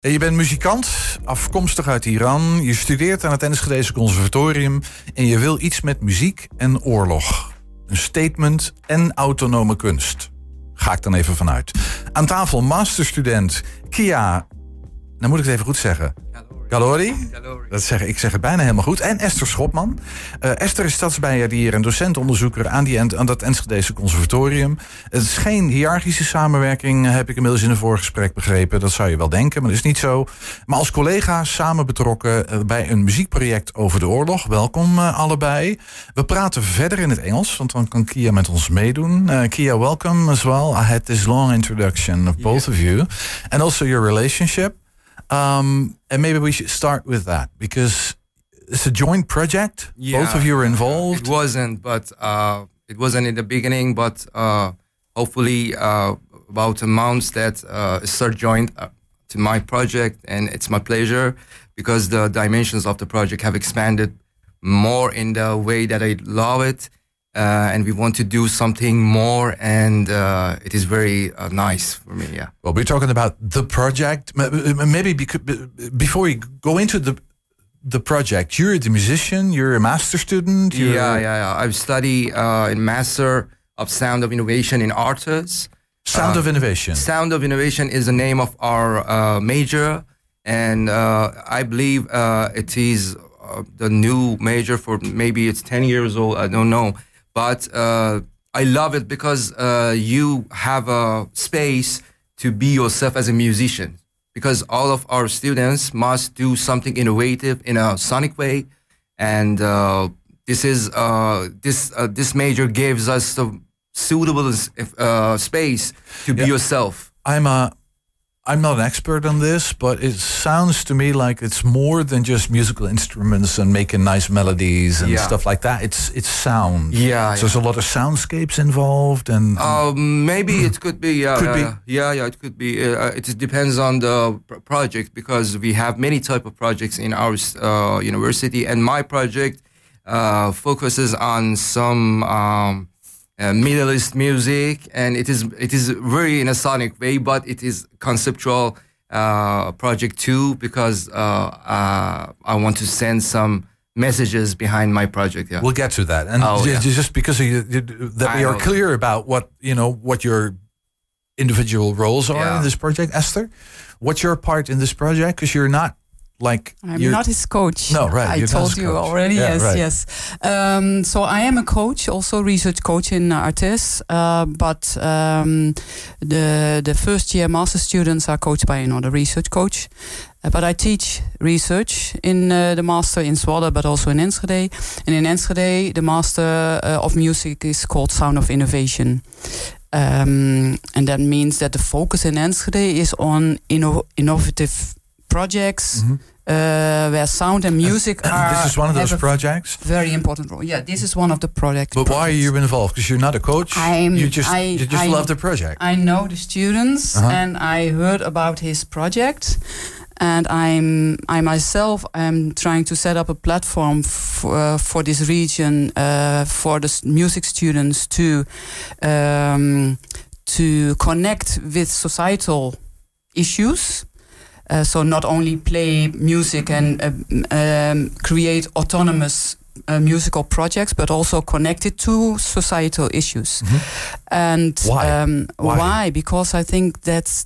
Je bent muzikant, afkomstig uit Iran. Je studeert aan het Enschedeze Conservatorium. En je wil iets met muziek en oorlog. Een statement en autonome kunst. Ga ik dan even vanuit. Aan tafel masterstudent Kia. Nou moet ik het even goed zeggen. Galori? Dat zeg, ik zeg het bijna helemaal goed. En Esther Schopman. Eh, Esther is stadsbijer die hier een docentonderzoeker aan, die, aan dat Enschedese conservatorium. Het is geen hiërarchische samenwerking, heb ik inmiddels in een voorgesprek begrepen. Dat zou je wel denken, maar dat is niet zo. Maar als collega samen betrokken eh, bij een muziekproject over de oorlog. Welkom uh, allebei. We praten verder in het Engels, want dan kan Kia met ons meedoen. Kia, welcome as well. I had this long introduction of both yeah. of you. And also your relationship. Um, and maybe we should start with that because it's a joint project. Yeah, Both of you are involved. It wasn't, but uh, it wasn't in the beginning. But uh, hopefully, uh, about a month that uh, start joined uh, to my project, and it's my pleasure because the dimensions of the project have expanded more in the way that I love it uh, and we want to do something more and uh, it is very uh, nice for me yeah. Well we're talking about the project. Maybe before we go into the the project you're the musician you're a master student yeah yeah yeah. I study uh, in master of sound of innovation in ArtEZ sound of uh, innovation. Sound of innovation is the name of our uh, major and i believe it is the new major for maybe it's 10 years old i don't know but uh, I love it because uh, you have a space to be yourself as a musician. Because all of our students must do something innovative in a sonic way, and uh, this is uh, this uh, this major gives us the suitable uh, space to be yeah. yourself. I'm a I'm not an expert on this, but it sounds to me like it's more than just musical instruments and making nice melodies and yeah. stuff like that. It's it's sound. Yeah. So there's a lot of soundscapes involved, and um, maybe it could be. Yeah, could yeah, be. yeah, yeah. It could be. Uh, it depends on the project because we have many type of projects in our uh, university, and my project uh, focuses on some. Um, uh, Middle East music, and it is it is very in a sonic way, but it is conceptual uh, project too because uh, uh I want to send some messages behind my project. Yeah, we'll get to that, and oh, just, yeah. just because you, that we are clear about what you know what your individual roles are yeah. in this project, Esther. What's your part in this project? Because you're not like I'm not his coach. No, right. I told you coach. already. Yeah, yes, right. yes. Um, so I am a coach, also research coach in ArtEZ. Uh, but um, the the first year master students are coached by another research coach. Uh, but I teach research in uh, the master in Zwolle, but also in Enschede. And in Enschede, the master uh, of music is called Sound of Innovation. Um, and that means that the focus in Enschede is on inno innovative projects. Mm -hmm. Uh, where sound and music and are. This is one of those projects. Very important role. Yeah, this is one of the projects. But projects. why are you involved? Because you're not a coach. I'm, you just I, you just I, love the project. I know the students, uh -huh. and I heard about his project, and I'm I myself am trying to set up a platform for uh, for this region uh, for the music students to um, to connect with societal issues uh, so not only play music and uh, um, create autonomous uh, musical projects, but also connected to societal issues. Mm -hmm. And why? Um, why? why? Because I think that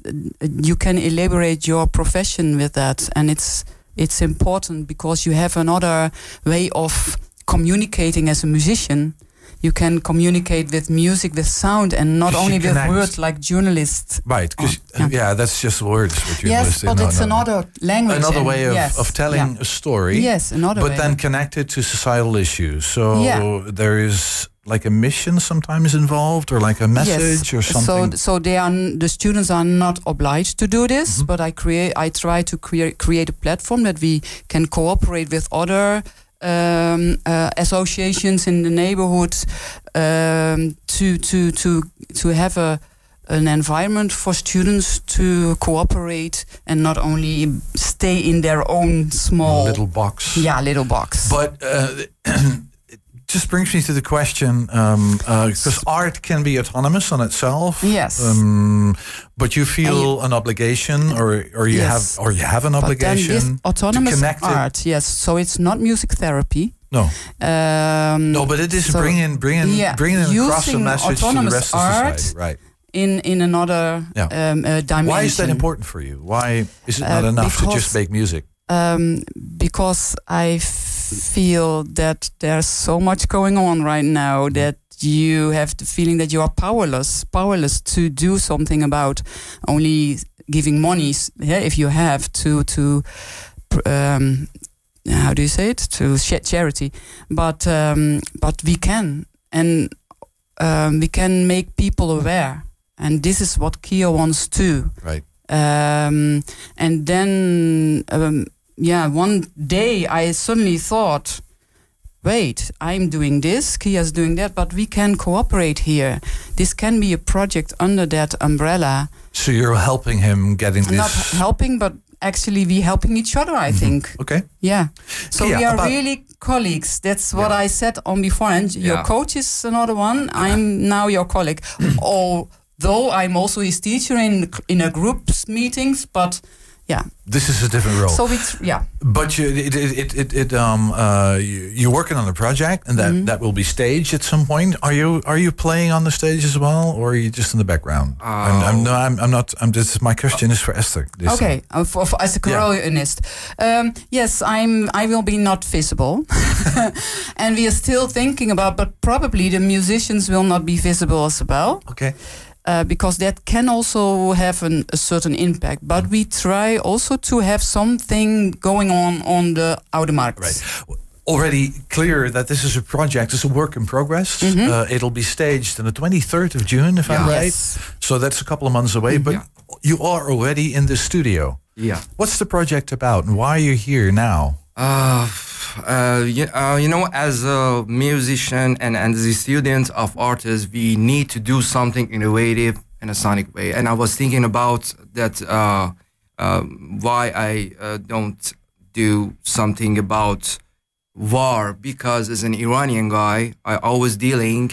you can elaborate your profession with that, and it's it's important because you have another way of communicating as a musician you can communicate with music, with sound, and not only with words like journalists. Right, because oh, yeah. yeah. that's just words. What yes, but no, it's no, another language. Another way of, yes, of telling yeah. a story. Yes, another But way. then connected to societal issues. So yeah. there is like a mission sometimes involved or like a message yes. or something so so they are the students are not obliged to do this mm -hmm. but i create i try to create create a platform that we can cooperate with other um, uh, associations in the neighborhood um, to to to to have a an environment for students to cooperate and not only stay in their own small little box. Yeah, little box. But uh, just brings me to the question because um, uh, art can be autonomous on itself. Yes. Um, but you feel you, an obligation, or or you yes. have or you have an but obligation. Autonomous art, it. yes. So it's not music therapy. No. Um, no, but it is so bringing bringing yeah, bringing across the message to the rest of society, right? In in another yeah. um, uh, dimension. Why is that important for you? Why is it not uh, enough to just make music? Um, because I feel that there's so much going on right now mm-hmm. that you have the feeling that you are powerless, powerless to do something about only giving money. Yeah, if you have to to um, how do you say it to charity, but um, but we can and um, we can make people aware, and this is what Kia wants to. Right. Um, and then um, yeah, one day I suddenly thought, wait, I'm doing this, Kia's doing that, but we can cooperate here. This can be a project under that umbrella. So you're helping him getting this? Not helping, but actually we helping each other, I mm -hmm. think. Okay. Yeah. So we are really colleagues. That's what yeah. I said on before. And yeah. your coach is another one. Yeah. I'm now your colleague. Although I'm also his teacher in in a groups meetings, but yeah. This is a different role. So it's yeah. But you, it, it, it, it um, uh, you, are working on a project, and that, mm -hmm. that will be staged at some point. Are you are you playing on the stage as well, or are you just in the background? Oh. I'm, I'm, no, I'm, I'm not. I'm just. My question is for Esther. Okay, uh, for, for, as a choreographer. Yeah. Um, yes, I'm. I will be not visible, and we are still thinking about. But probably the musicians will not be visible as well. Okay uh, because that can also have an, a certain impact. But we try also to have something going on on the outer markets. Right already clear that this is a project, it's a work in progress. Mm -hmm. uh, it'll be staged on the 23rd of June, if yeah. I'm right. Yes. So that's a couple of months away, but yeah. you are already in the studio. Yeah. What's the project about and why are you here now? Uh, you, uh, you know, as a musician and, and as a student of artists, we need to do something innovative in a sonic way. And I was thinking about that, uh, uh, why I uh, don't do something about war, because as an Iranian guy, I always dealing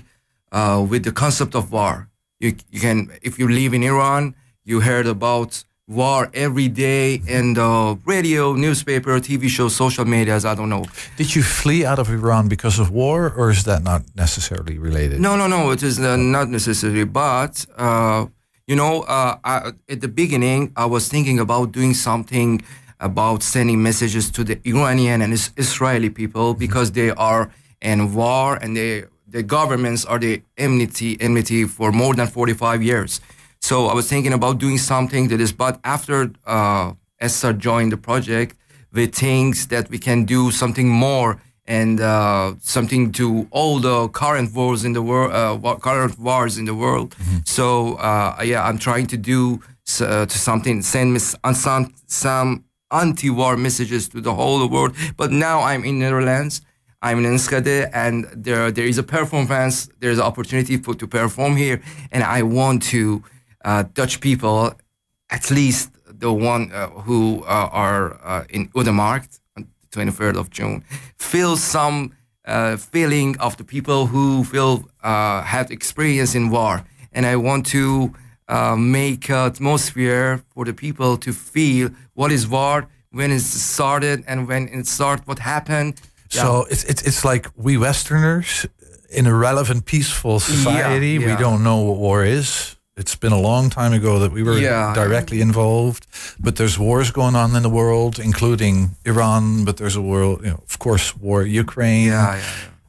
uh, with the concept of war. You, you can, if you live in Iran, you heard about war every day and the radio, newspaper, TV shows, social medias. I don't know. Did you flee out of Iran because of war, or is that not necessarily related? No, no, no. It is uh, not necessary. But uh, you know, uh, I, at the beginning, I was thinking about doing something about sending messages to the Iranian and Israeli people mm-hmm. because they are in war and they the governments are the enmity enmity for more than 45 years. So I was thinking about doing something that is, but after uh, Esther joined the project, we think that we can do something more and uh, something to all the current wars in the world, uh, current wars in the world. Mm-hmm. So uh, yeah, I'm trying to do uh, to something, send mis- some some anti-war messages to the whole world. But now I'm in Netherlands. I'm in Enschede, and there there is a performance. There's an opportunity for to perform here, and I want to uh, Dutch people, at least the one uh, who uh, are uh, in Oudemarkt on the 23rd of June, feel some uh, feeling of the people who feel uh, have experience in war. And I want to make atmosphere for the people to feel what is war, when it started, and when it started, what happened. So yeah. it's, it's, it's like we Westerners in a relevant, peaceful society, yeah, yeah. we don't know what war is it's been a long time ago that we were yeah. directly involved, but there's wars going on in the world, including Iran. But there's a world, you know, of course, war Ukraine, yeah,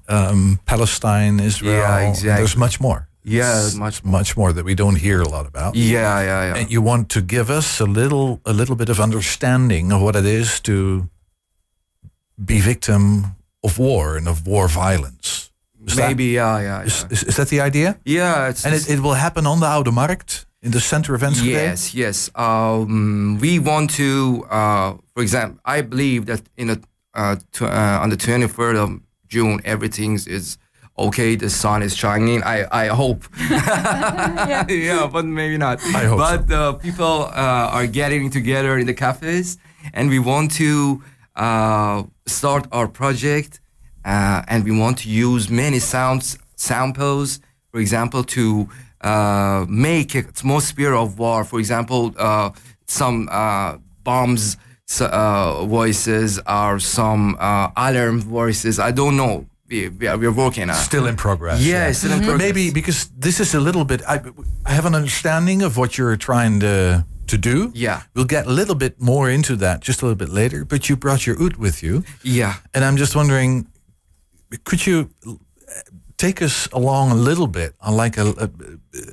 um, Palestine, Israel. Exactly. There's much more. Yeah, much more. much more that we don't hear a lot about. Yeah, yeah, yeah. And you want to give us a little, a little bit of understanding of what it is to be victim of war and of war violence. Is Maybe, that, yeah, yeah. Is, is, is, that the idea? Yeah. and it, it will happen on the Oude Markt in the center of Enschede? Yes, yes. Um, we want to, uh, for example, I believe that in a, uh, to, uh, on the 23rd of June, everything is okay. The sun is shining. I, I hope. yeah. yeah, but maybe not. I hope But so. people uh, are getting together in the cafes and we want to uh, start our project uh, and we want to use many sounds samples, for example, to uh, make a atmosphere of war. For example, uh, some uh, bombs uh, voices or some uh, alarm voices. I don't know. We, we are, we're working on. Still in progress. Yeah, yeah. still in progress. Maybe because this is a little bit. I, I have an understanding of what you're trying to to do. Yeah. We'll get a little bit more into that just a little bit later. But you brought your oud with you. Yeah. And I'm just wondering, could you take us along a little bit on like a, a,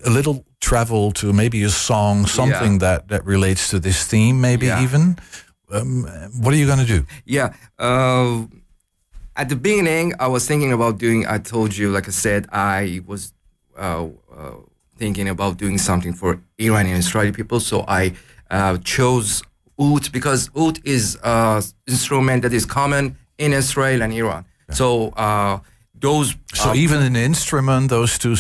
a little travel to maybe a song, something yeah. that, that relates to this theme, maybe yeah. even? Um, what are you going to do? Yeah. Uh, at the beginning, I was thinking about doing, I told you, like I said, I was uh, uh, thinking about doing something for Iranian and Israeli people. So I uh, chose oud because oud is an instrument that is common in Israel and Iran. Yeah. So uh, those. So even an instrument, those two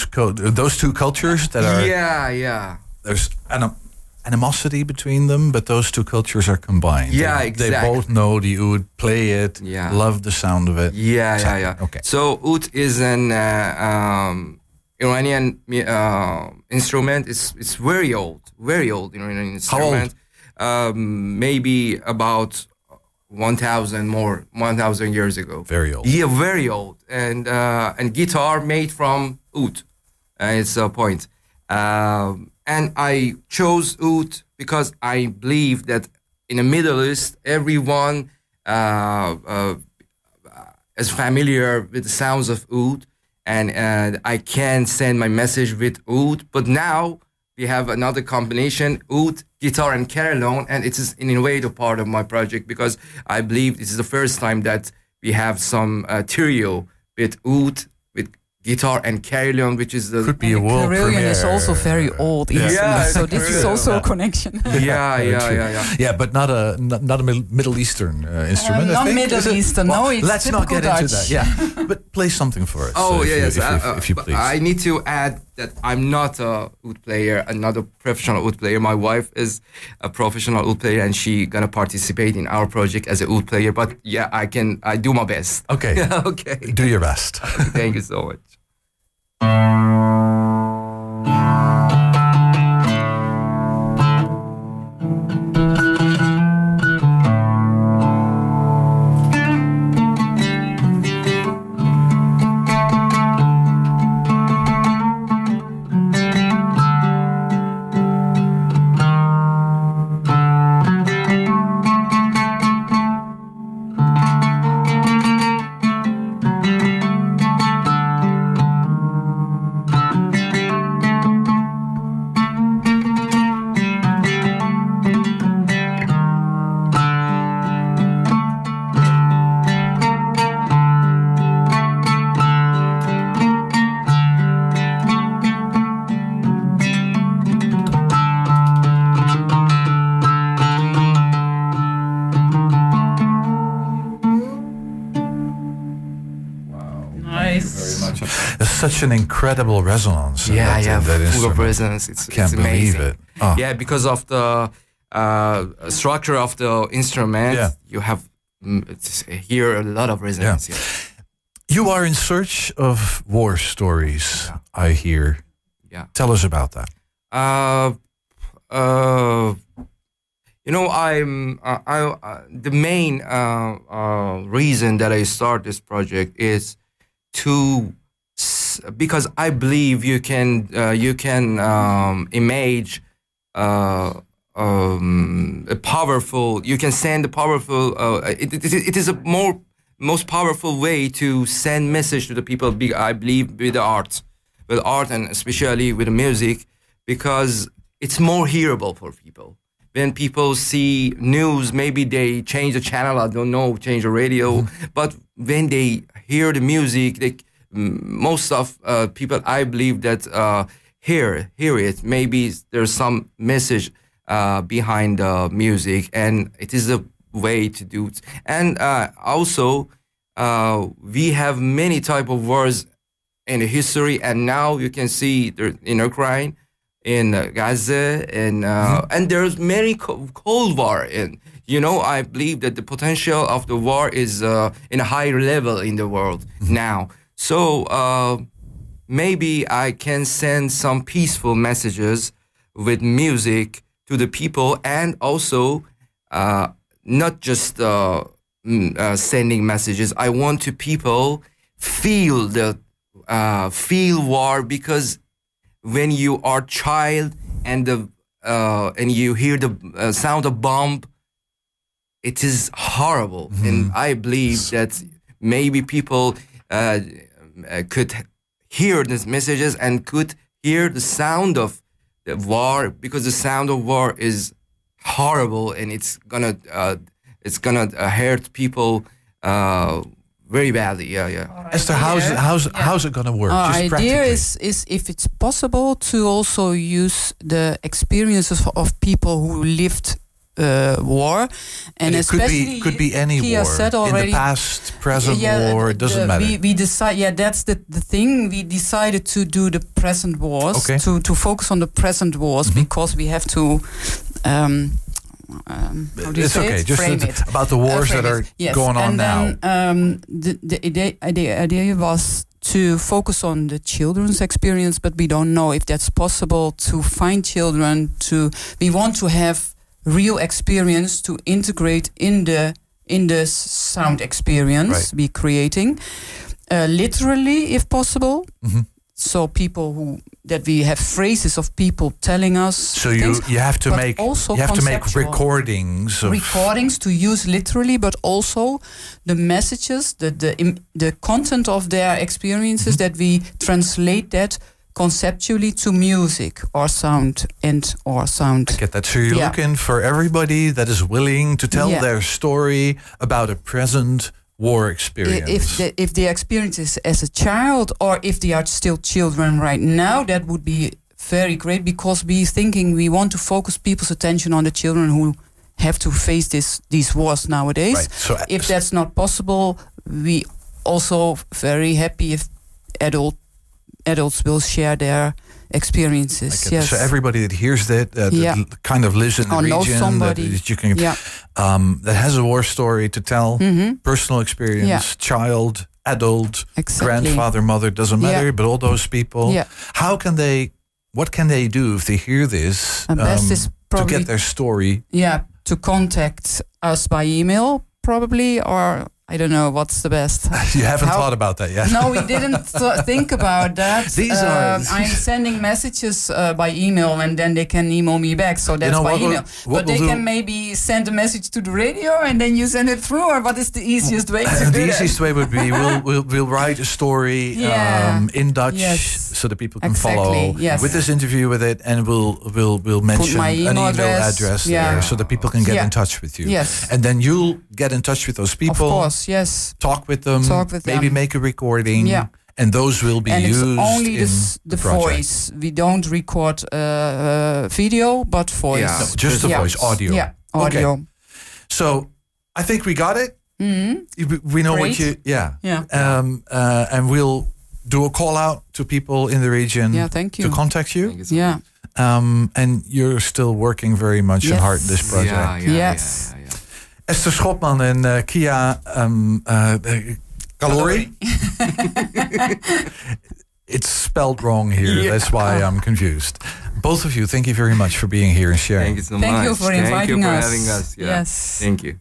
those two cultures that are. Yeah, yeah. There's anim- animosity between them, but those two cultures are combined. Yeah, they, exactly. They both know the oud, play it, yeah. love the sound of it. Yeah, yeah, yeah. Okay. So oud is an uh, um, Iranian uh, instrument. It's it's very old, very old Iranian instrument. How old? Um, maybe about 1000 more 1000 years ago. Very old. Yeah very old. And uh, and guitar made from oud. Uh, it's a point. Um, and i chose oud because i believe that in the middle east everyone uh, uh is familiar with the sounds of oud. And uh, i can send my message with oud. But now we have another combination oud guitar and carillon and it is in a way the part of my project because i believe this is the first time that we have some uh, trio with oud with guitar and carillon which is the could be a world carillon premiere. is also very old yeah, yeah so this is also yeah. a connection. Yeah yeah yeah, yeah. Yeah but not a not, not a middle eastern uh, instrument uh, not middle eastern well, no it's let's not get Dutch. into that. Yeah. But play something for us oh uh, yeah yes if, uh, if, if, you please. I need to add that I'm not a oud player, another professional oud player. My wife is a professional oud player, and she gonna participate in our project as a oud player. But yeah, I can. I do my best. Okay. okay. Do your best. Thank you so much. such an incredible resonance. Yeah, that, yeah, that full of resonance. It's, Can't it's amazing. believe it. Oh. Yeah, because of the uh, structure of the instrument, Yeah. you have mm, hear a lot of resonance. Yeah. You are in search of war stories, I hear. Yeah. Tell us about that. Uh, uh, you know, I'm uh, I uh, the main uh, uh, reason that I start this project is to because I believe you can uh, you can um, image uh, um, a powerful you can send a powerful uh, it, it, it is a more most powerful way to send message to the people I believe with the art with art and especially with the music because it's more hearable for people. When people see news maybe they change the channel i don't know change the radio but when they hear the music they most of uh, people i believe that uh, hear hear it maybe there's some message uh, behind the music and it is a way to do it and uh, also uh, we have many type of wars in the history and now you can see there in ukraine in gaza and uh, and there's many cold war in you know, I believe that the potential of the war is uh, in a higher level in the world mm-hmm. now. So uh, maybe I can send some peaceful messages with music to the people and also uh, not just uh, mm, uh, sending messages. I want to people feel the uh, feel war because when you are child and the uh, and you hear the uh, sound of bomb, it is horrible. Mm-hmm. And I believe that maybe people uh, could hear these messages and could hear the sound of the war because the sound of war is horrible and it's gonna uh, it's gonna uh, hurt people uh, very badly. Yeah, yeah. Esther, how's it, how's yeah. how's it gonna work? Our Just idea is is if it's possible to also use the experiences of people who lived uh, war, and, and especially could be, could be any Kia war said already, in the past, present yeah, war. It doesn't the, matter. We, we decide. Yeah, that's the the thing. We decided to do the present wars okay. to to focus on the present wars mm -hmm. because we have to. Um, um, it's okay. It? Just it. about the wars uh, that are yes. going on and now. Then, um, the, the, idea, the idea was to focus on the children's experience, but we don't know if that's possible to find children. To we want to have real experience to integrate in the in the sound experience right. we creating uh, literally if possible mm-hmm. so people who that we have phrases of people telling us so you things, you have to make also you have to make recordings recordings to use literally but also the messages the the the content of their experiences mm-hmm. that we translate that conceptually to music or sound and or sound. I get that. So you're yeah. looking for everybody that is willing to tell yeah. their story about a present war experience. If the, if the experience is as a child or if they are still children right now, that would be very great because we thinking we want to focus people's attention on the children who have to face this these wars nowadays. Right. So uh, if that's not possible, we also very happy if adult adults will share their experiences. Yes. So everybody that hears that, uh, yeah. that kind of lives in the or region, that, that, you can, yeah. um, that has a war story to tell, mm-hmm. personal experience, yeah. child, adult, exactly. grandfather, mother, doesn't matter, but all those people. Yeah. How can they? What can they do if they hear this um, to get their story? Yeah, to contact us by email probably or I don't know what's the best. you haven't How, thought about that yet. no, we didn't th- think about that. These uh, are. I'm sending messages uh, by email, and then they can email me back. So that's you know, by email. We'll, but they we'll can maybe send a message to the radio, and then you send it through. Or what is the easiest way? to the easiest way would be we'll, we'll we'll write a story yeah. um, in Dutch yes. so that people can exactly. follow yes. with this interview with it, and we'll we'll we'll mention email an email address, address yeah. there so that people can get yeah. in touch with you. Yes, and then you'll get in touch with those people. Of course, yes. Talk with them. Talk with maybe them. make a recording. Yeah. And those will be and used it's only in the, the, voice. We don't record uh, uh, video, but voice. Yeah. No, just the yeah. voice, audio. Yeah, audio. Okay. So I think we got it. Mm-hmm. We know Great. what you. Yeah. Yeah. Um, uh, and we'll do a call out to people in the region. Yeah. Thank you. To contact you. you so yeah. Um, and you're still working very much yes. in heart this project. Yeah, yeah, yes. Yeah, Esther Schopman en uh, Kia um, uh, Kalhori. it's spelled wrong here. Yeah. That's why I'm confused. Both of you, thank you very much for being here and sharing. Thank you so thank much. Thank you for inviting thank you for us. having us. Yeah. Yes. Thank you.